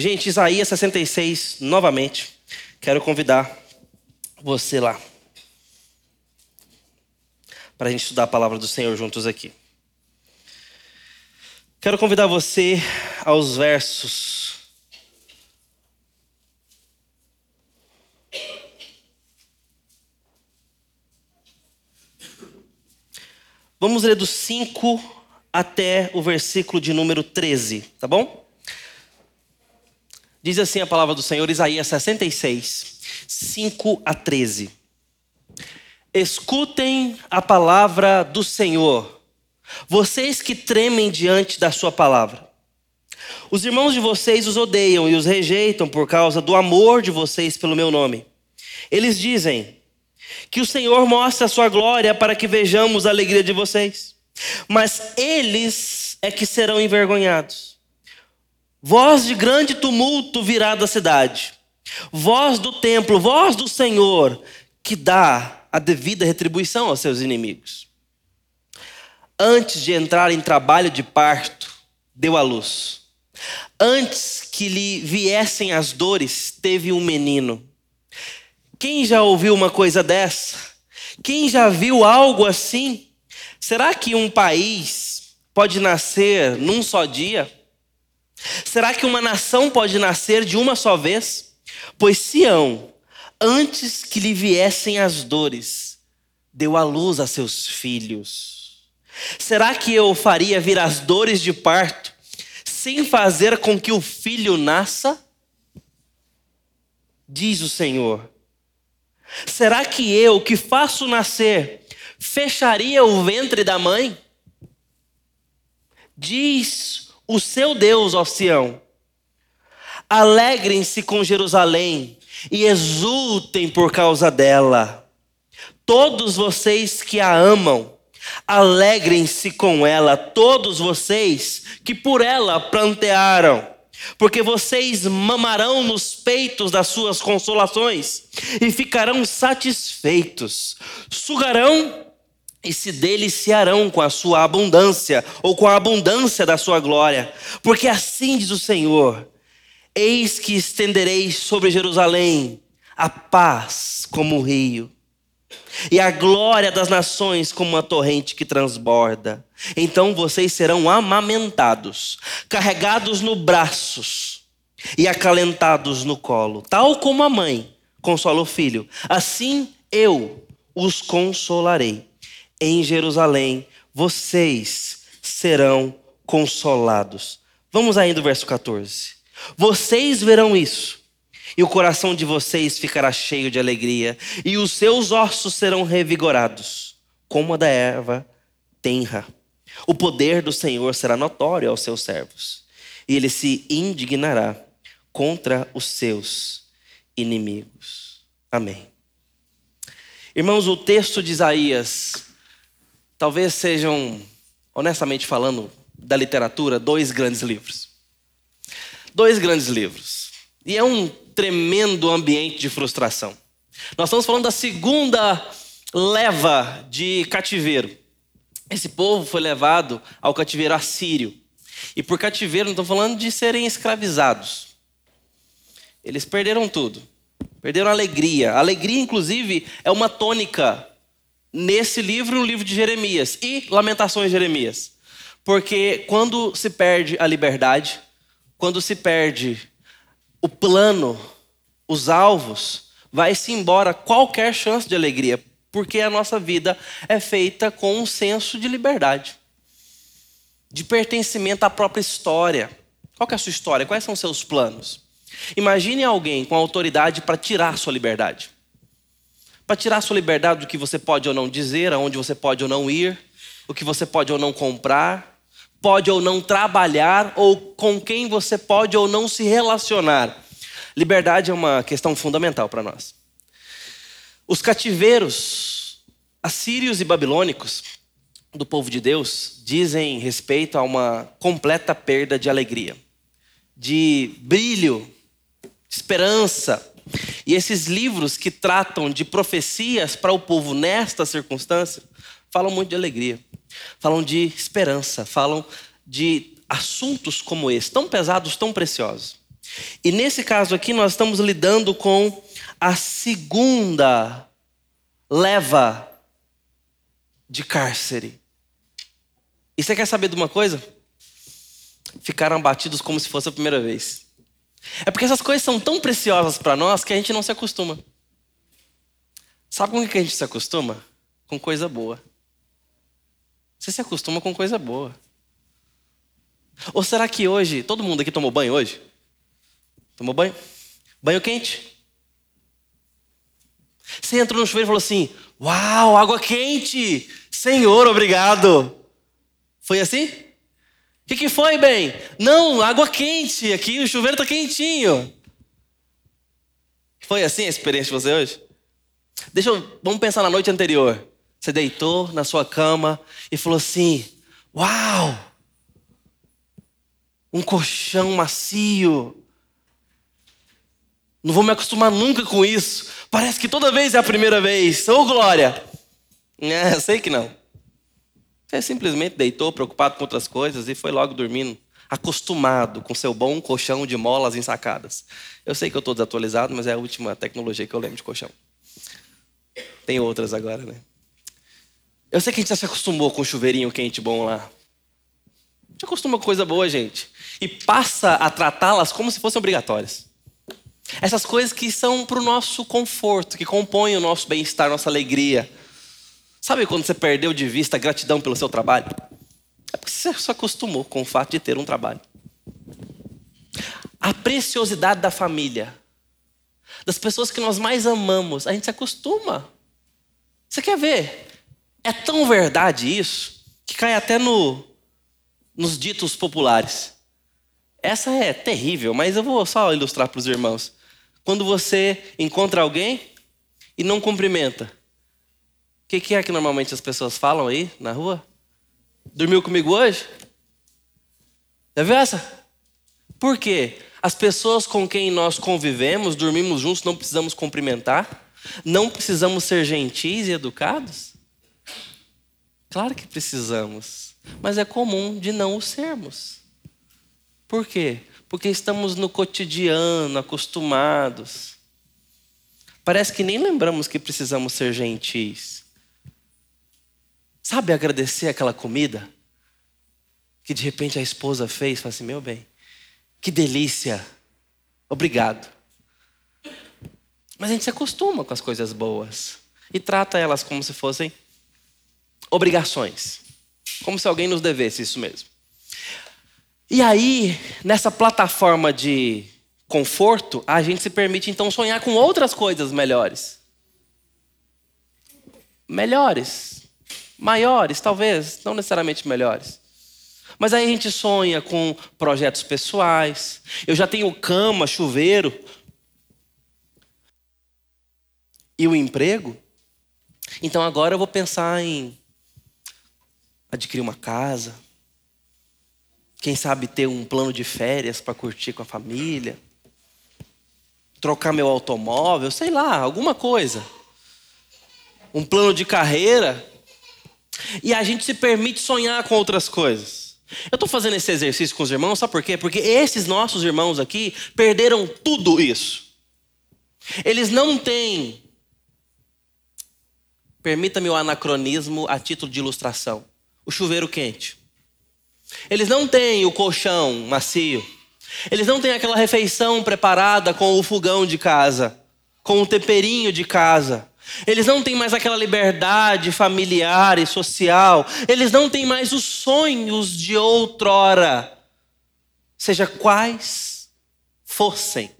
Gente, Isaías 66, novamente. Quero convidar você lá. Para a gente estudar a palavra do Senhor juntos aqui. Quero convidar você aos versos. Vamos ler do 5 até o versículo de número 13, tá bom? Diz assim a palavra do Senhor, Isaías 66, 5 a 13. Escutem a palavra do Senhor, vocês que tremem diante da sua palavra. Os irmãos de vocês os odeiam e os rejeitam por causa do amor de vocês pelo meu nome. Eles dizem: Que o Senhor mostre a sua glória para que vejamos a alegria de vocês mas eles é que serão envergonhados. Voz de grande tumulto virá da cidade, voz do templo, voz do Senhor, que dá a devida retribuição aos seus inimigos. Antes de entrar em trabalho de parto, deu à luz. Antes que lhe viessem as dores, teve um menino. Quem já ouviu uma coisa dessa? Quem já viu algo assim? Será que um país pode nascer num só dia? Será que uma nação pode nascer de uma só vez? Pois Sião, antes que lhe viessem as dores, deu à luz a seus filhos. Será que eu faria vir as dores de parto sem fazer com que o filho nasça? Diz o Senhor. Será que eu, que faço nascer fecharia o ventre da mãe? Diz o seu Deus, ó Sião: alegrem-se com Jerusalém e exultem por causa dela. Todos vocês que a amam, alegrem-se com ela, todos vocês que por ela plantearam porque vocês mamarão nos peitos das suas consolações e ficarão satisfeitos, sugarão e se deliciarão com a sua abundância, ou com a abundância da sua glória. Porque assim diz o Senhor: Eis que estenderei sobre Jerusalém a paz como o rio, e a glória das nações como uma torrente que transborda. Então vocês serão amamentados, carregados no braços e acalentados no colo, tal como a mãe consola o filho. Assim eu os consolarei em Jerusalém, vocês serão consolados. Vamos ainda no verso 14. Vocês verão isso, e o coração de vocês ficará cheio de alegria, e os seus ossos serão revigorados, como a da erva tenra. O poder do Senhor será notório aos seus servos, e ele se indignará contra os seus inimigos. Amém. Irmãos, o texto de Isaías talvez sejam, honestamente falando, da literatura, dois grandes livros. Dois grandes livros. E é um tremendo ambiente de frustração. Nós estamos falando da segunda leva de cativeiro. Esse povo foi levado ao cativeiro assírio. E por cativeiro, não estamos falando de serem escravizados. Eles perderam tudo. Perderam a alegria. A alegria, inclusive, é uma tônica nesse livro no livro de Jeremias e Lamentações de Jeremias. Porque quando se perde a liberdade, quando se perde o plano, os alvos, vai-se embora qualquer chance de alegria, porque a nossa vida é feita com um senso de liberdade, de pertencimento à própria história. Qual é a sua história? Quais são os seus planos? Imagine alguém com autoridade para tirar sua liberdade para tirar sua liberdade do que você pode ou não dizer, aonde você pode ou não ir, o que você pode ou não comprar, pode ou não trabalhar, ou com quem você pode ou não se relacionar. Liberdade é uma questão fundamental para nós. Os cativeiros assírios e babilônicos do povo de Deus dizem respeito a uma completa perda de alegria, de brilho, de esperança, e esses livros que tratam de profecias para o povo nesta circunstância falam muito de alegria, falam de esperança, falam de assuntos como esse, tão pesados, tão preciosos. E nesse caso aqui, nós estamos lidando com a segunda leva de cárcere. E você quer saber de uma coisa? Ficaram abatidos como se fosse a primeira vez. É porque essas coisas são tão preciosas para nós que a gente não se acostuma. Sabe com o que a gente se acostuma? Com coisa boa. Você se acostuma com coisa boa. Ou será que hoje, todo mundo aqui tomou banho hoje? Tomou banho? Banho quente? Você entrou no chuveiro e falou assim: Uau, água quente! Senhor, obrigado! Foi assim? O que, que foi, bem? Não, água quente, aqui o chuveiro está quentinho. Foi assim a experiência de você hoje? Deixa eu, vamos pensar na noite anterior. Você deitou na sua cama e falou assim: Uau! Um colchão macio. Não vou me acostumar nunca com isso. Parece que toda vez é a primeira vez. Ô, oh, glória! É, sei que não. Simplesmente deitou, preocupado com outras coisas e foi logo dormindo, acostumado com seu bom colchão de molas ensacadas. Eu sei que eu estou desatualizado, mas é a última tecnologia que eu lembro de colchão. Tem outras agora, né? Eu sei que a gente já se acostumou com o chuveirinho quente bom lá. Gente acostuma com coisa boa, gente. E passa a tratá-las como se fossem obrigatórias. Essas coisas que são para o nosso conforto, que compõem o nosso bem-estar, nossa alegria. Sabe quando você perdeu de vista a gratidão pelo seu trabalho? É porque você se acostumou com o fato de ter um trabalho. A preciosidade da família, das pessoas que nós mais amamos, a gente se acostuma. Você quer ver? É tão verdade isso que cai até no, nos ditos populares. Essa é terrível, mas eu vou só ilustrar para os irmãos. Quando você encontra alguém e não cumprimenta, o que, que é que normalmente as pessoas falam aí na rua? Dormiu comigo hoje? Já viu essa? Por quê? As pessoas com quem nós convivemos, dormimos juntos, não precisamos cumprimentar? Não precisamos ser gentis e educados? Claro que precisamos, mas é comum de não o sermos. Por quê? porque estamos no cotidiano, acostumados. Parece que nem lembramos que precisamos ser gentis. Sabe agradecer aquela comida que de repente a esposa fez? Fala assim: meu bem, que delícia, obrigado. Mas a gente se acostuma com as coisas boas e trata elas como se fossem obrigações, como se alguém nos devesse isso mesmo. E aí, nessa plataforma de conforto, a gente se permite então sonhar com outras coisas melhores. Melhores, maiores, talvez, não necessariamente melhores. Mas aí a gente sonha com projetos pessoais. Eu já tenho cama, chuveiro. E o emprego? Então agora eu vou pensar em adquirir uma casa, quem sabe ter um plano de férias para curtir com a família. Trocar meu automóvel, sei lá, alguma coisa. Um plano de carreira. E a gente se permite sonhar com outras coisas. Eu estou fazendo esse exercício com os irmãos, sabe por quê? Porque esses nossos irmãos aqui perderam tudo isso. Eles não têm, permita-me o anacronismo a título de ilustração, o chuveiro quente. Eles não têm o colchão macio. Eles não têm aquela refeição preparada com o fogão de casa, com o temperinho de casa. Eles não têm mais aquela liberdade familiar e social. Eles não têm mais os sonhos de outrora, seja quais fossem.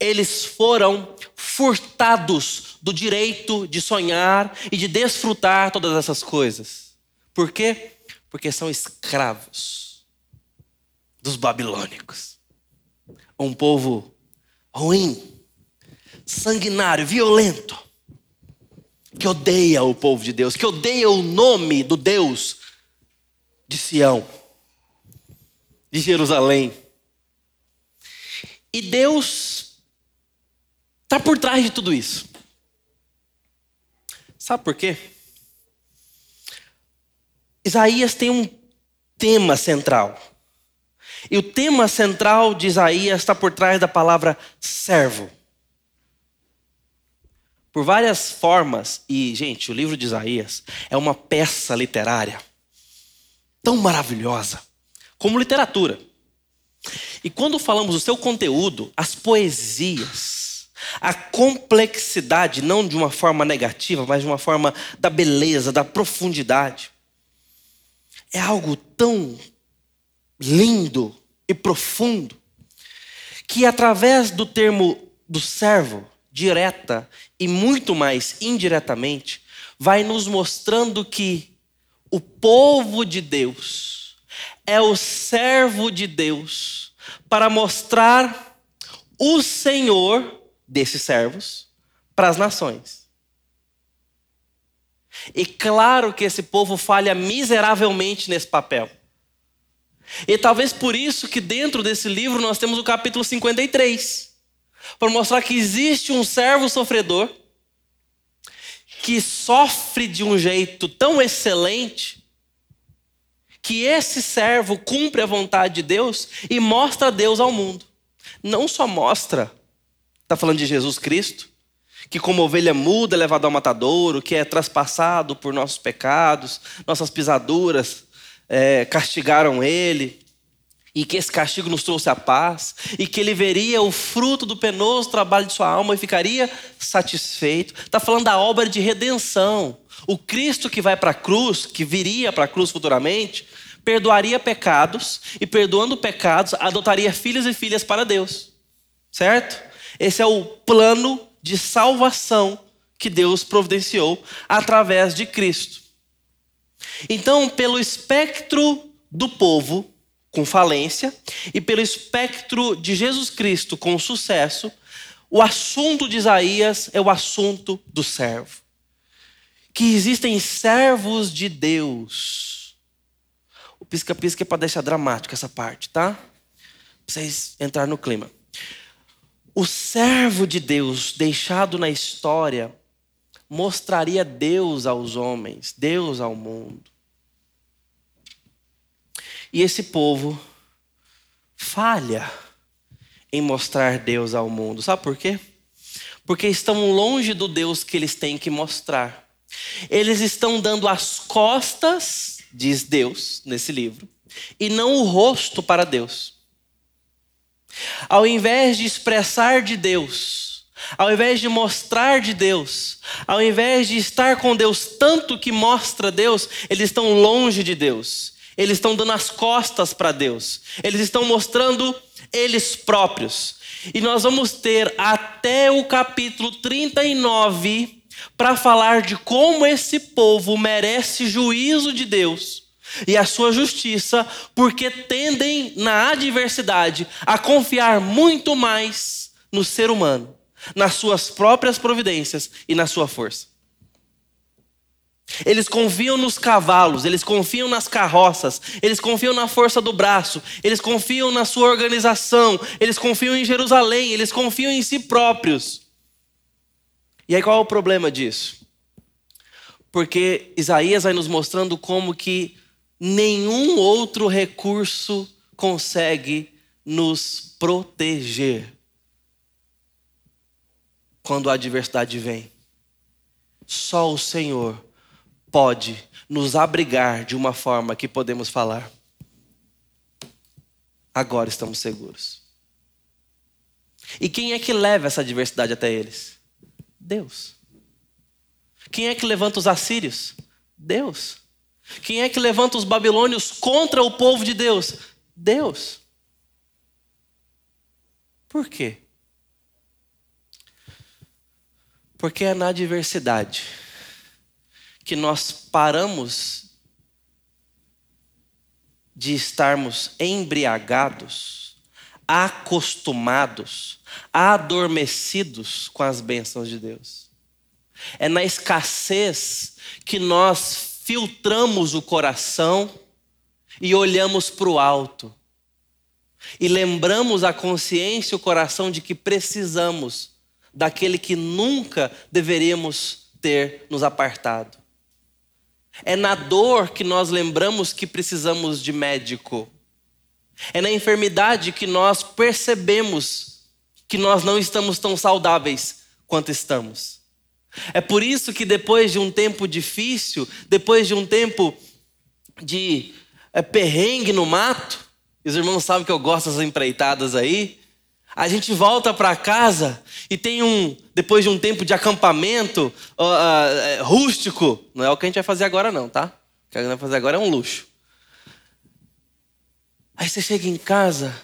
Eles foram furtados do direito de sonhar e de desfrutar todas essas coisas. Por quê? porque são escravos dos babilônicos. Um povo ruim, sanguinário, violento, que odeia o povo de Deus, que odeia o nome do Deus de Sião, de Jerusalém. E Deus está por trás de tudo isso. Sabe por quê? Isaías tem um tema central. E o tema central de Isaías está por trás da palavra servo. Por várias formas, e gente, o livro de Isaías é uma peça literária tão maravilhosa como literatura. E quando falamos do seu conteúdo, as poesias, a complexidade, não de uma forma negativa, mas de uma forma da beleza, da profundidade, é algo tão lindo e profundo que através do termo do servo, direta e muito mais indiretamente, vai nos mostrando que o povo de Deus é o servo de Deus para mostrar o Senhor desses servos para as nações. E claro que esse povo falha miseravelmente nesse papel. E talvez por isso que dentro desse livro nós temos o capítulo 53, para mostrar que existe um servo sofredor que sofre de um jeito tão excelente que esse servo cumpre a vontade de Deus e mostra Deus ao mundo. Não só mostra, está falando de Jesus Cristo, que como ovelha muda é levado ao matadouro, que é traspassado por nossos pecados, nossas pisaduras é, castigaram ele, e que esse castigo nos trouxe a paz, e que ele veria o fruto do penoso trabalho de sua alma e ficaria satisfeito. Está falando da obra de redenção. O Cristo que vai para a cruz, que viria para a cruz futuramente, perdoaria pecados, e perdoando pecados, adotaria filhos e filhas para Deus. Certo? Esse é o plano de salvação que Deus providenciou através de Cristo. Então, pelo espectro do povo com falência e pelo espectro de Jesus Cristo com sucesso, o assunto de Isaías é o assunto do servo. Que existem servos de Deus. O pisca-pisca é para deixar dramático essa parte, tá? Pra vocês entrar no clima. O servo de Deus deixado na história mostraria Deus aos homens, Deus ao mundo. E esse povo falha em mostrar Deus ao mundo. Sabe por quê? Porque estão longe do Deus que eles têm que mostrar. Eles estão dando as costas, diz Deus nesse livro, e não o rosto para Deus. Ao invés de expressar de Deus, ao invés de mostrar de Deus, ao invés de estar com Deus tanto que mostra Deus, eles estão longe de Deus. Eles estão dando as costas para Deus. Eles estão mostrando eles próprios. E nós vamos ter até o capítulo 39 para falar de como esse povo merece juízo de Deus e a sua justiça, porque tendem na adversidade a confiar muito mais no ser humano nas suas próprias providências e na sua força. Eles confiam nos cavalos, eles confiam nas carroças, eles confiam na força do braço, eles confiam na sua organização, eles confiam em Jerusalém, eles confiam em si próprios. E aí qual é o problema disso? Porque Isaías vai nos mostrando como que nenhum outro recurso consegue nos proteger quando a adversidade vem. Só o Senhor pode nos abrigar de uma forma que podemos falar. Agora estamos seguros. E quem é que leva essa adversidade até eles? Deus. Quem é que levanta os assírios? Deus. Quem é que levanta os babilônios contra o povo de Deus? Deus. Por quê? Porque é na adversidade que nós paramos de estarmos embriagados, acostumados, adormecidos com as bênçãos de Deus. É na escassez que nós filtramos o coração e olhamos para o alto. E lembramos a consciência e o coração de que precisamos daquele que nunca deveríamos ter nos apartado. É na dor que nós lembramos que precisamos de médico. É na enfermidade que nós percebemos que nós não estamos tão saudáveis quanto estamos. É por isso que depois de um tempo difícil, depois de um tempo de é, perrengue no mato, os irmãos sabem que eu gosto dessas empreitadas aí, a gente volta para casa e tem um, depois de um tempo de acampamento uh, uh, rústico, não é o que a gente vai fazer agora não, tá? O que a gente vai fazer agora é um luxo. Aí você chega em casa,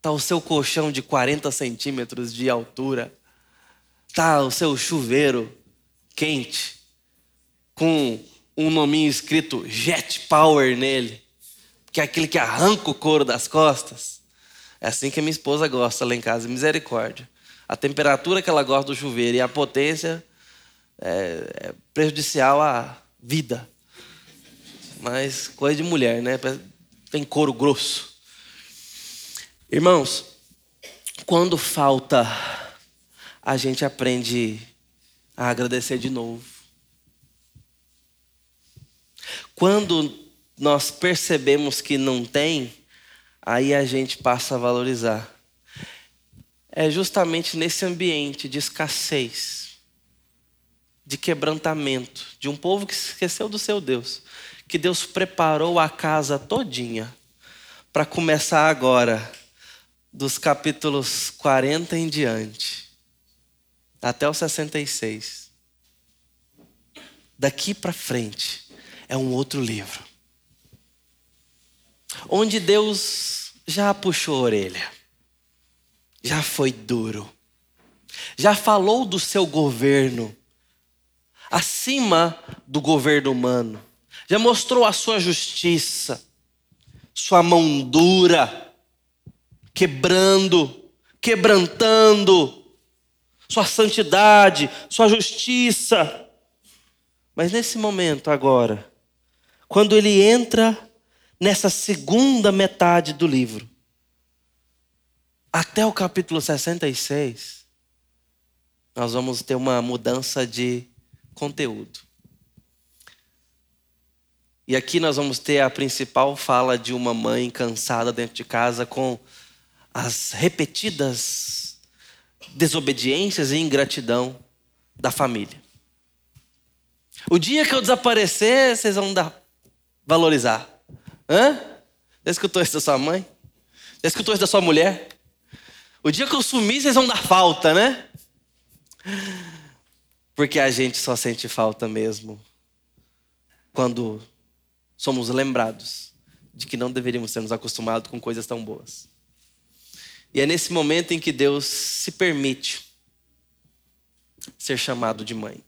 tá o seu colchão de 40 centímetros de altura, tá o seu chuveiro quente, com um nominho escrito Jet Power nele, que é aquele que arranca o couro das costas. É assim que a minha esposa gosta lá em casa, misericórdia. A temperatura que ela gosta do chuveiro e a potência é, é prejudicial à vida. Mas coisa de mulher, né? Tem couro grosso. Irmãos, quando falta, a gente aprende a agradecer de novo. Quando nós percebemos que não tem, aí a gente passa a valorizar. É justamente nesse ambiente de escassez, de quebrantamento, de um povo que esqueceu do seu Deus, que Deus preparou a casa todinha para começar agora, dos capítulos 40 em diante, até o 66. Daqui para frente é um outro livro onde Deus já puxou a orelha, já foi duro, já falou do seu governo acima do governo humano, já mostrou a sua justiça, sua mão dura, quebrando, quebrantando, sua santidade, sua justiça. Mas nesse momento agora, quando ele entra nessa segunda metade do livro, até o capítulo 66, nós vamos ter uma mudança de conteúdo. E aqui nós vamos ter a principal fala de uma mãe cansada dentro de casa com as repetidas desobediências e ingratidão da família. O dia que eu desaparecer, vocês vão dar, valorizar. Hã? Já escutou isso da sua mãe? Já escutou isso da sua mulher? O dia que eu sumir, vocês vão dar falta, né? Porque a gente só sente falta mesmo quando somos lembrados de que não deveríamos ter nos acostumado com coisas tão boas. E é nesse momento em que Deus se permite ser chamado de mãe.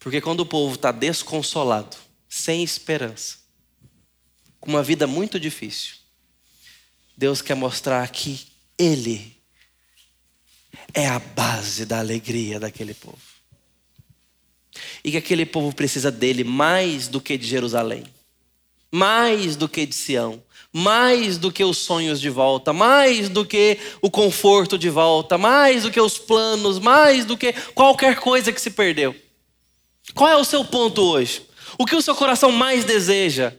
Porque quando o povo está desconsolado, sem esperança, com uma vida muito difícil, Deus quer mostrar que Ele é a base da alegria daquele povo. E que aquele povo precisa dele mais do que de Jerusalém, mais do que de Sião, mais do que os sonhos de volta, mais do que o conforto de volta, mais do que os planos, mais do que qualquer coisa que se perdeu. Qual é o seu ponto hoje? O que o seu coração mais deseja?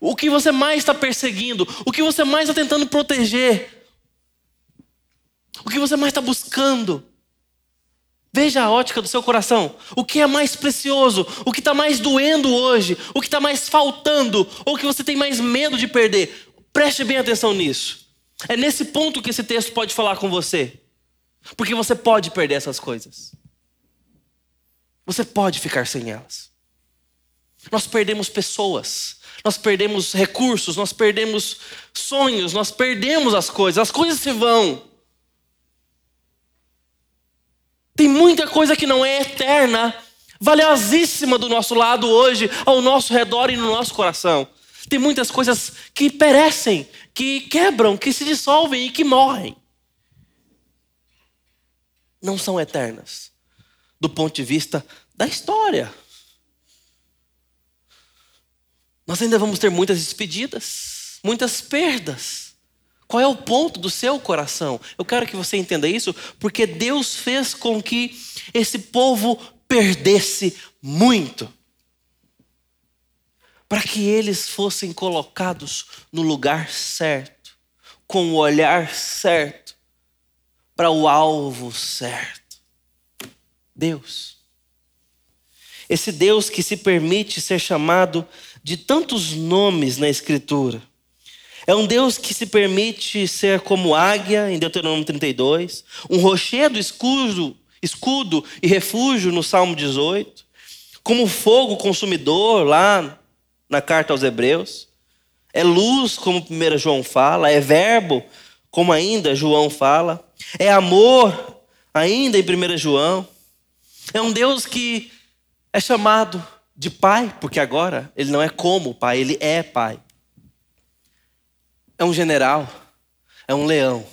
O que você mais está perseguindo? O que você mais está tentando proteger? O que você mais está buscando? Veja a ótica do seu coração. O que é mais precioso? O que está mais doendo hoje? O que está mais faltando? Ou o que você tem mais medo de perder? Preste bem atenção nisso. É nesse ponto que esse texto pode falar com você. Porque você pode perder essas coisas. Você pode ficar sem elas. Nós perdemos pessoas, nós perdemos recursos, nós perdemos sonhos, nós perdemos as coisas, as coisas se vão. Tem muita coisa que não é eterna, valiosíssima do nosso lado hoje, ao nosso redor e no nosso coração. Tem muitas coisas que perecem, que quebram, que se dissolvem e que morrem. Não são eternas, do ponto de vista da história. Nós ainda vamos ter muitas despedidas, muitas perdas. Qual é o ponto do seu coração? Eu quero que você entenda isso, porque Deus fez com que esse povo perdesse muito. para que eles fossem colocados no lugar certo, com o olhar certo, para o alvo certo. Deus. Esse Deus que se permite ser chamado de tantos nomes na Escritura. É um Deus que se permite ser como águia, em Deuteronômio 32, um rochedo escudo, escudo e refúgio, no Salmo 18, como fogo consumidor, lá na carta aos Hebreus, é luz, como 1 João fala, é verbo, como ainda João fala, é amor, ainda em 1 João. É um Deus que é chamado de Pai, porque agora ele não é como Pai, ele é Pai. É um general, é um leão.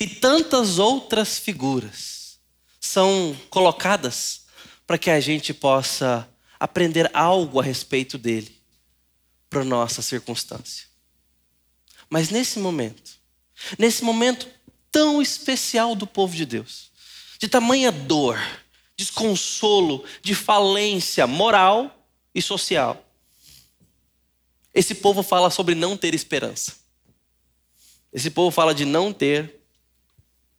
E tantas outras figuras são colocadas para que a gente possa aprender algo a respeito dele para nossa circunstância. Mas nesse momento, nesse momento tão especial do povo de Deus, de tamanha dor, desconsolo, de falência moral e social. Esse povo fala sobre não ter esperança. Esse povo fala de não ter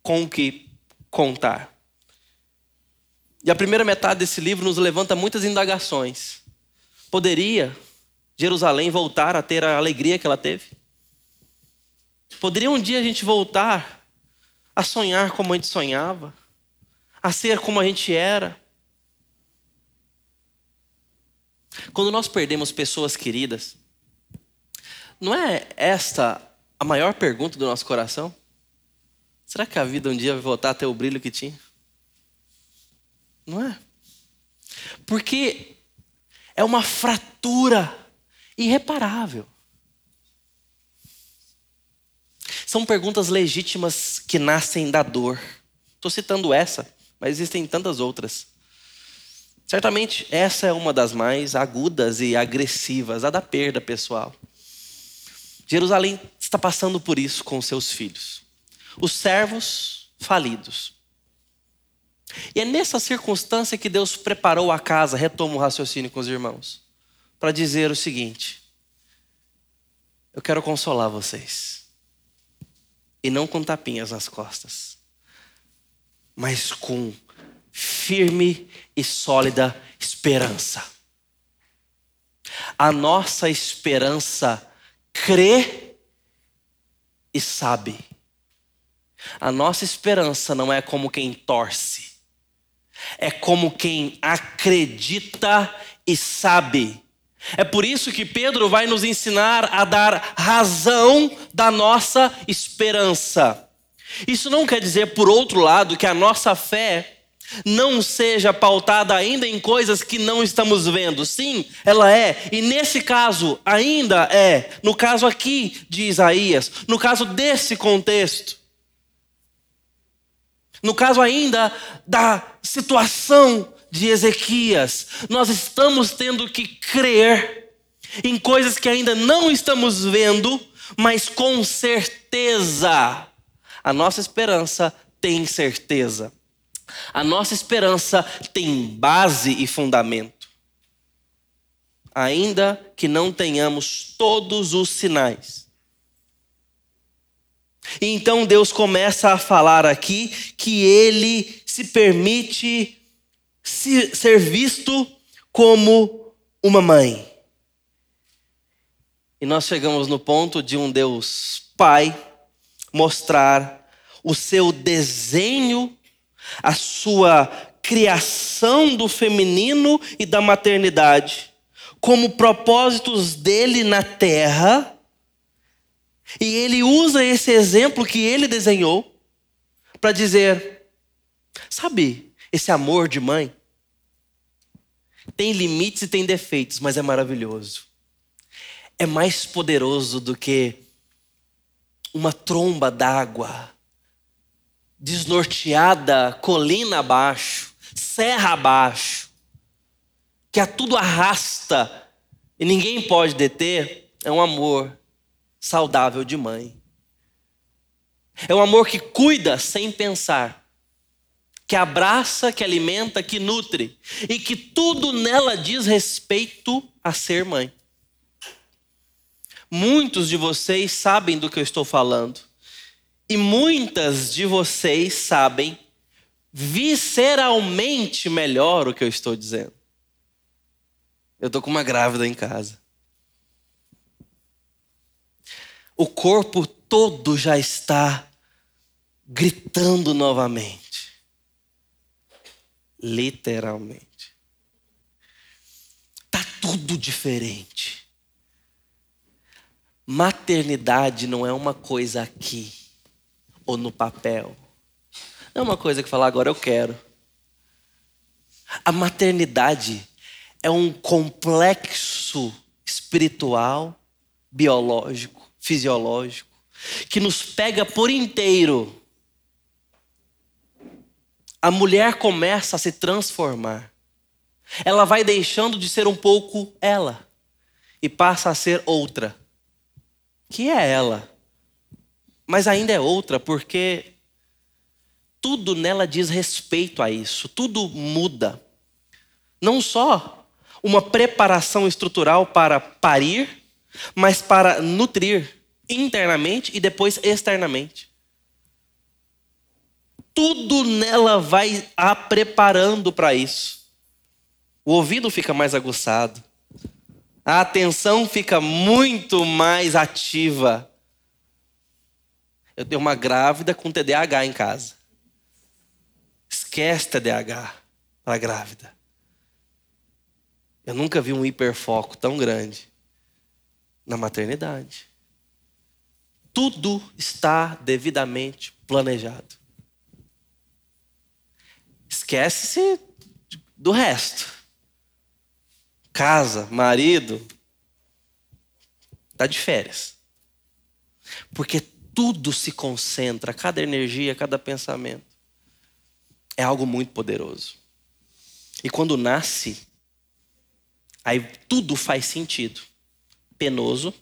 com o que contar. E a primeira metade desse livro nos levanta muitas indagações. Poderia Jerusalém voltar a ter a alegria que ela teve? Poderia um dia a gente voltar a sonhar como a gente sonhava? A ser como a gente era. Quando nós perdemos pessoas queridas, não é esta a maior pergunta do nosso coração? Será que a vida um dia vai voltar a ter o brilho que tinha? Não é? Porque é uma fratura irreparável. São perguntas legítimas que nascem da dor. Estou citando essa mas existem tantas outras. Certamente essa é uma das mais agudas e agressivas, a da perda pessoal. Jerusalém está passando por isso com seus filhos. Os servos falidos. E é nessa circunstância que Deus preparou a casa, retoma o raciocínio com os irmãos, para dizer o seguinte: Eu quero consolar vocês, e não com tapinhas nas costas mas com firme e sólida esperança. A nossa esperança crê e sabe. A nossa esperança não é como quem torce, é como quem acredita e sabe. É por isso que Pedro vai nos ensinar a dar razão da nossa esperança. Isso não quer dizer, por outro lado, que a nossa fé não seja pautada ainda em coisas que não estamos vendo. Sim, ela é. E nesse caso, ainda é. No caso aqui de Isaías, no caso desse contexto. No caso ainda da situação de Ezequias, nós estamos tendo que crer em coisas que ainda não estamos vendo, mas com certeza a nossa esperança tem certeza. A nossa esperança tem base e fundamento. Ainda que não tenhamos todos os sinais. E então Deus começa a falar aqui que ele se permite ser visto como uma mãe. E nós chegamos no ponto de um Deus Pai mostrar o seu desenho, a sua criação do feminino e da maternidade, como propósitos dele na terra. E ele usa esse exemplo que ele desenhou para dizer: sabe, esse amor de mãe tem limites e tem defeitos, mas é maravilhoso. É mais poderoso do que uma tromba d'água, desnorteada, colina abaixo, serra abaixo, que a tudo arrasta e ninguém pode deter, é um amor saudável de mãe. É um amor que cuida sem pensar, que abraça, que alimenta, que nutre e que tudo nela diz respeito a ser mãe. Muitos de vocês sabem do que eu estou falando. E muitas de vocês sabem visceralmente melhor o que eu estou dizendo. Eu estou com uma grávida em casa. O corpo todo já está gritando novamente. Literalmente. Tá tudo diferente. Maternidade não é uma coisa aqui ou no papel. Não é uma coisa que falar agora eu quero. A maternidade é um complexo espiritual, biológico, fisiológico, que nos pega por inteiro. A mulher começa a se transformar. Ela vai deixando de ser um pouco ela e passa a ser outra, que é ela. Mas ainda é outra, porque tudo nela diz respeito a isso, tudo muda. Não só uma preparação estrutural para parir, mas para nutrir internamente e depois externamente. Tudo nela vai a preparando para isso. O ouvido fica mais aguçado, a atenção fica muito mais ativa. Eu tenho uma grávida com TDAH em casa. Esquece TDAH para grávida. Eu nunca vi um hiperfoco tão grande na maternidade. Tudo está devidamente planejado. Esquece-se do resto. Casa, marido, está de férias. Porque tudo se concentra, cada energia, cada pensamento. É algo muito poderoso. E quando nasce, aí tudo faz sentido penoso,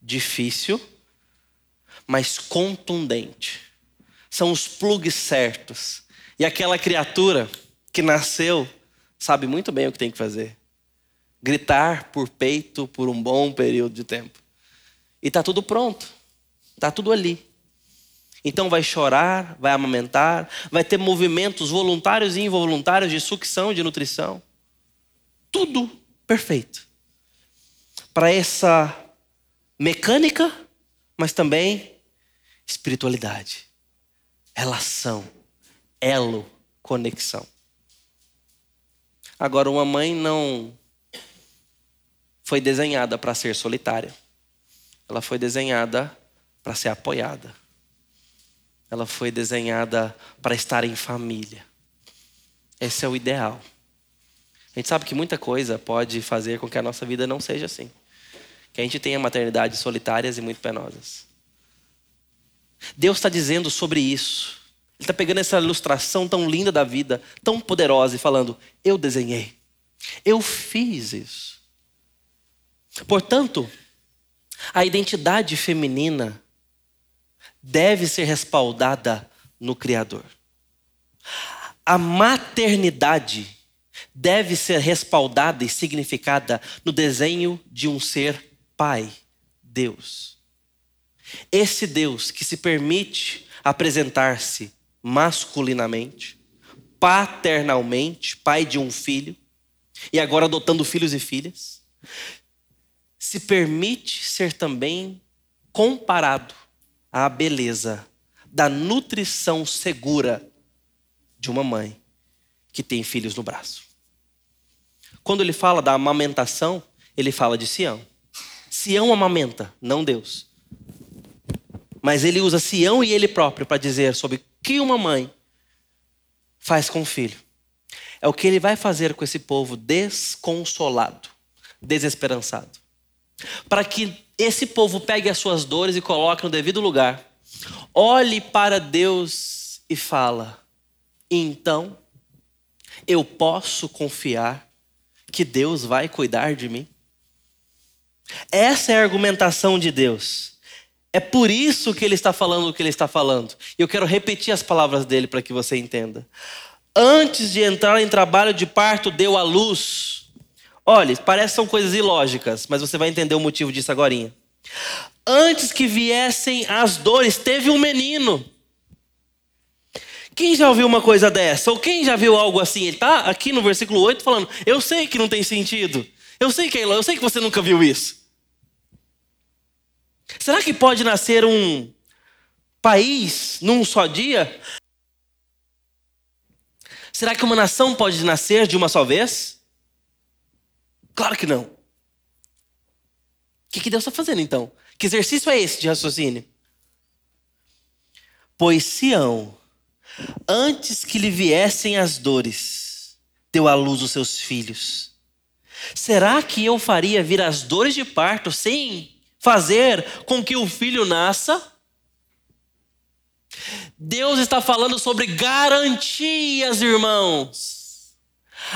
difícil, mas contundente. São os plugs certos. E aquela criatura que nasceu sabe muito bem o que tem que fazer. Gritar por peito por um bom período de tempo. E está tudo pronto. Está tudo ali. Então vai chorar, vai amamentar, vai ter movimentos voluntários e involuntários de sucção, de nutrição. Tudo perfeito para essa mecânica, mas também espiritualidade, relação, elo, conexão. Agora, uma mãe não foi desenhada para ser solitária. Ela foi desenhada para ser apoiada. Ela foi desenhada para estar em família. Esse é o ideal. A gente sabe que muita coisa pode fazer com que a nossa vida não seja assim que a gente tenha maternidades solitárias e muito penosas. Deus está dizendo sobre isso. Ele está pegando essa ilustração tão linda da vida, tão poderosa, e falando: Eu desenhei, eu fiz isso. Portanto, a identidade feminina deve ser respaldada no Criador. A maternidade deve ser respaldada e significada no desenho de um ser Pai, Deus. Esse Deus que se permite apresentar-se masculinamente, paternalmente, pai de um filho, e agora adotando filhos e filhas, se permite ser também comparado à beleza da nutrição segura de uma mãe que tem filhos no braço. Quando ele fala da amamentação, ele fala de Sião. Sião amamenta, não Deus. Mas ele usa Sião e ele próprio para dizer sobre que uma mãe faz com o filho. É o que ele vai fazer com esse povo desconsolado, desesperançado. Para que esse povo pegue as suas dores e coloque no devido lugar. Olhe para Deus e fala: "Então eu posso confiar que Deus vai cuidar de mim?" Essa é a argumentação de Deus. É por isso que ele está falando o que ele está falando. E eu quero repetir as palavras dele para que você entenda. Antes de entrar em trabalho de parto, deu à luz. Olha, parece que são coisas ilógicas, mas você vai entender o motivo disso agora. Antes que viessem as dores, teve um menino. Quem já ouviu uma coisa dessa? Ou quem já viu algo assim? Ele está aqui no versículo 8 falando: Eu sei que não tem sentido. Eu sei, Keila, eu sei que você nunca viu isso. Será que pode nascer um país num só dia? Será que uma nação pode nascer de uma só vez? Claro que não. O que, que Deus está fazendo então? Que exercício é esse de raciocínio? Pois Sião, antes que lhe viessem as dores, deu à luz os seus filhos. Será que eu faria vir as dores de parto sem fazer com que o filho nasça? Deus está falando sobre garantias, irmãos.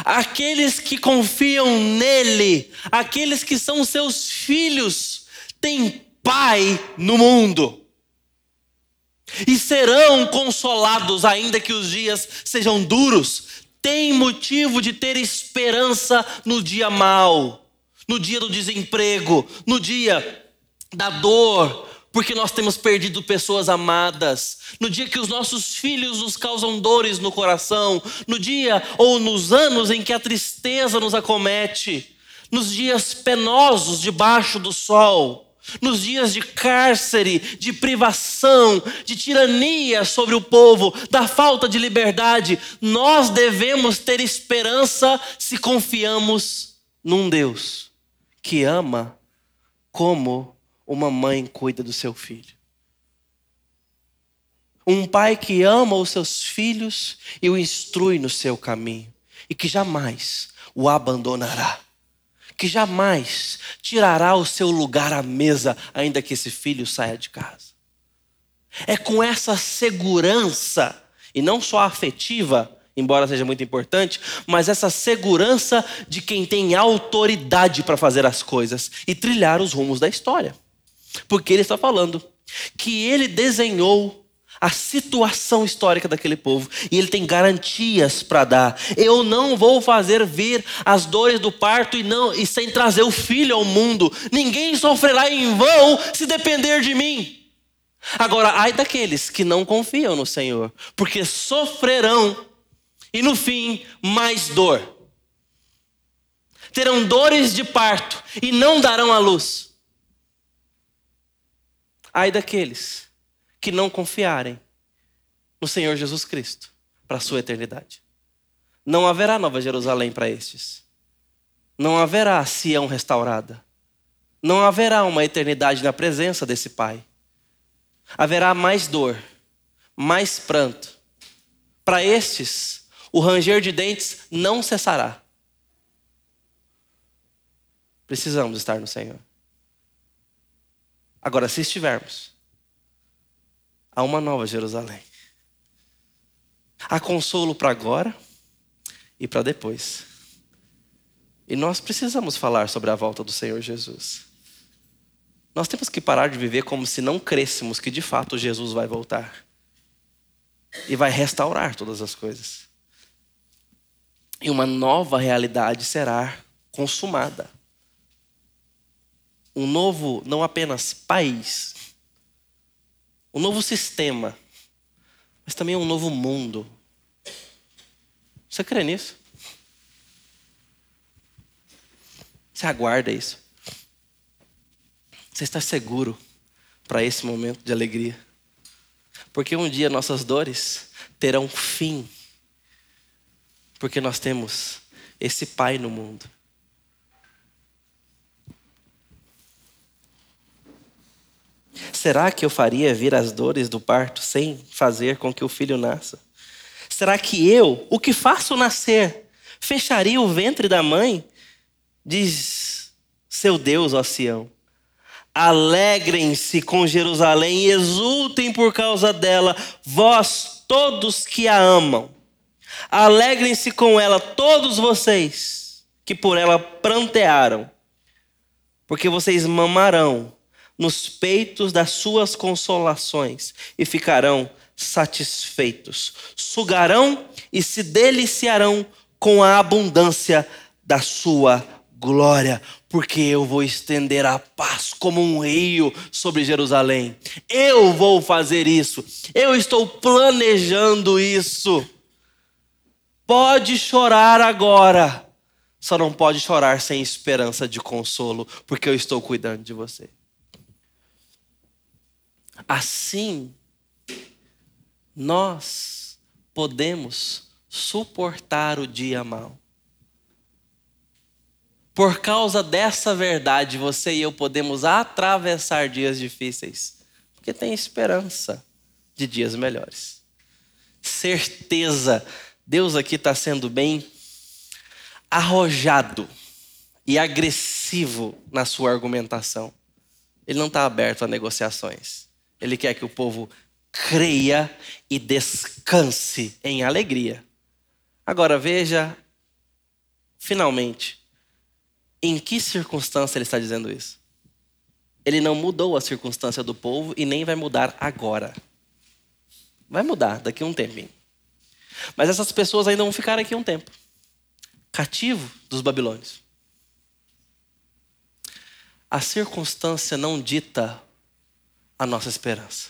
Aqueles que confiam nele, aqueles que são seus filhos, têm pai no mundo. E serão consolados, ainda que os dias sejam duros. Tem motivo de ter esperança no dia mau, no dia do desemprego, no dia da dor, porque nós temos perdido pessoas amadas, no dia que os nossos filhos nos causam dores no coração, no dia ou nos anos em que a tristeza nos acomete, nos dias penosos debaixo do sol, nos dias de cárcere, de privação, de tirania sobre o povo, da falta de liberdade, nós devemos ter esperança se confiamos num Deus que ama como uma mãe cuida do seu filho. Um pai que ama os seus filhos e o instrui no seu caminho, e que jamais o abandonará, que jamais tirará o seu lugar à mesa, ainda que esse filho saia de casa. É com essa segurança, e não só afetiva, embora seja muito importante, mas essa segurança de quem tem autoridade para fazer as coisas e trilhar os rumos da história. Porque ele está falando que ele desenhou a situação histórica daquele povo e ele tem garantias para dar. Eu não vou fazer vir as dores do parto e não e sem trazer o filho ao mundo. Ninguém sofrerá em vão se depender de mim. Agora, ai daqueles que não confiam no Senhor, porque sofrerão e no fim mais dor. Terão dores de parto e não darão a luz. Ai daqueles que não confiarem no Senhor Jesus Cristo para a sua eternidade. Não haverá nova Jerusalém para estes. Não haverá Sião restaurada. Não haverá uma eternidade na presença desse Pai. Haverá mais dor, mais pranto. Para estes, o ranger de dentes não cessará. Precisamos estar no Senhor. Agora, se estivermos, há uma nova Jerusalém. Há consolo para agora e para depois. E nós precisamos falar sobre a volta do Senhor Jesus. Nós temos que parar de viver como se não crêssemos que de fato Jesus vai voltar e vai restaurar todas as coisas. E uma nova realidade será consumada um novo, não apenas país, um novo sistema, mas também um novo mundo. Você crê nisso? Você aguarda isso? Você está seguro para esse momento de alegria? Porque um dia nossas dores terão fim, porque nós temos esse Pai no mundo. Será que eu faria vir as dores do parto sem fazer com que o filho nasça? Será que eu, o que faço nascer, fecharia o ventre da mãe? Diz seu Deus, ó Sião. Alegrem-se com Jerusalém e exultem por causa dela, vós todos que a amam. Alegrem-se com ela, todos vocês que por ela prantearam, porque vocês mamarão nos peitos das suas consolações e ficarão satisfeitos. Sugarão e se deliciarão com a abundância da sua glória, porque eu vou estender a paz como um rio sobre Jerusalém. Eu vou fazer isso. Eu estou planejando isso. Pode chorar agora. Só não pode chorar sem esperança de consolo, porque eu estou cuidando de você. Assim, nós podemos suportar o dia mal. Por causa dessa verdade, você e eu podemos atravessar dias difíceis, porque tem esperança de dias melhores. Certeza, Deus aqui está sendo bem arrojado e agressivo na sua argumentação. Ele não está aberto a negociações. Ele quer que o povo creia e descanse em alegria. Agora veja, finalmente, em que circunstância ele está dizendo isso? Ele não mudou a circunstância do povo e nem vai mudar agora. Vai mudar daqui a um tempinho. Mas essas pessoas ainda vão ficar aqui um tempo cativo dos babilônios. A circunstância não dita a nossa esperança.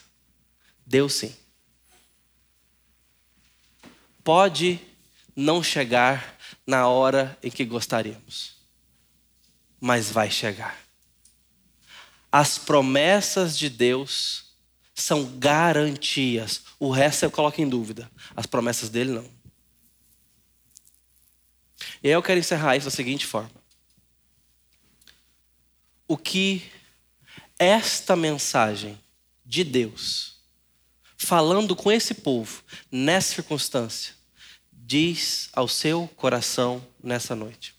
Deus sim. Pode não chegar na hora em que gostaríamos mas vai chegar. As promessas de Deus são garantias. O resto eu coloco em dúvida. As promessas dele não. E aí eu quero encerrar isso da seguinte forma. O que esta mensagem de Deus, falando com esse povo, nessa circunstância, diz ao seu coração nessa noite?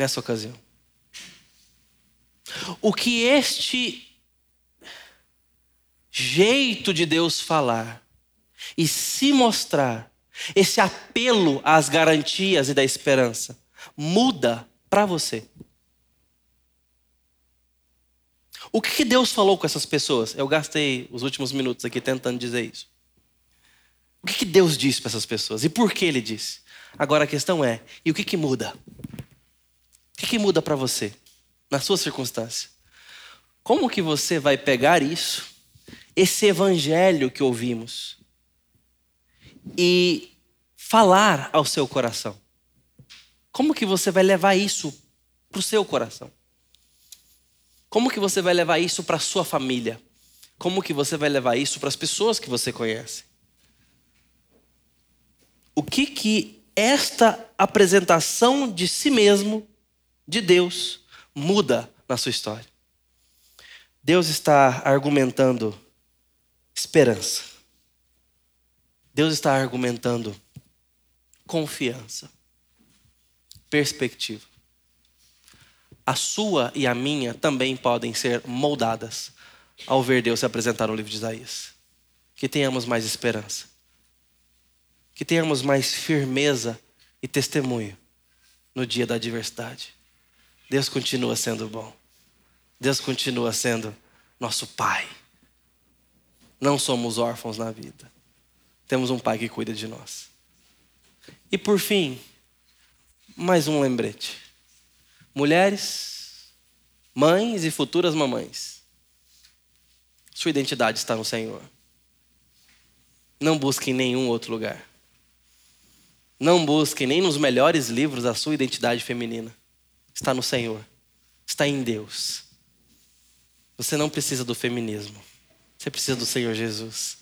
nessa ocasião. O que este jeito de Deus falar e se mostrar, esse apelo às garantias e da esperança, muda para você. O que Deus falou com essas pessoas? Eu gastei os últimos minutos aqui tentando dizer isso. O que Deus disse para essas pessoas e por que Ele disse? Agora a questão é: e o que, que muda? que, que muda para você, na sua circunstância? Como que você vai pegar isso, esse evangelho que ouvimos, e falar ao seu coração? Como que você vai levar isso para o seu coração? Como que você vai levar isso para a sua família? Como que você vai levar isso para as pessoas que você conhece? O que que esta apresentação de si mesmo de Deus muda na sua história. Deus está argumentando esperança. Deus está argumentando confiança, perspectiva. A sua e a minha também podem ser moldadas ao ver Deus se apresentar no livro de Isaías. Que tenhamos mais esperança. Que tenhamos mais firmeza e testemunho no dia da adversidade. Deus continua sendo bom. Deus continua sendo nosso Pai. Não somos órfãos na vida. Temos um Pai que cuida de nós. E por fim, mais um lembrete. Mulheres, mães e futuras mamães. Sua identidade está no Senhor. Não busque em nenhum outro lugar. Não busque nem nos melhores livros a sua identidade feminina está no Senhor, está em Deus. Você não precisa do feminismo, você precisa do Senhor Jesus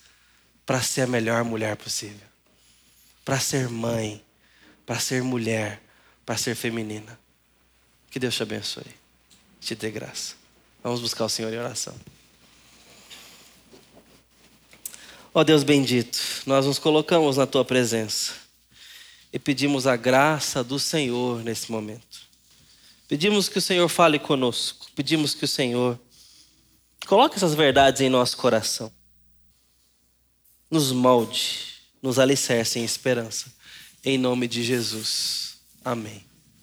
para ser a melhor mulher possível, para ser mãe, para ser mulher, para ser feminina. Que Deus te abençoe, te dê graça. Vamos buscar o Senhor em oração. Ó oh Deus bendito, nós nos colocamos na tua presença e pedimos a graça do Senhor nesse momento. Pedimos que o Senhor fale conosco. Pedimos que o Senhor coloque essas verdades em nosso coração. Nos molde, nos alicerce em esperança. Em nome de Jesus. Amém.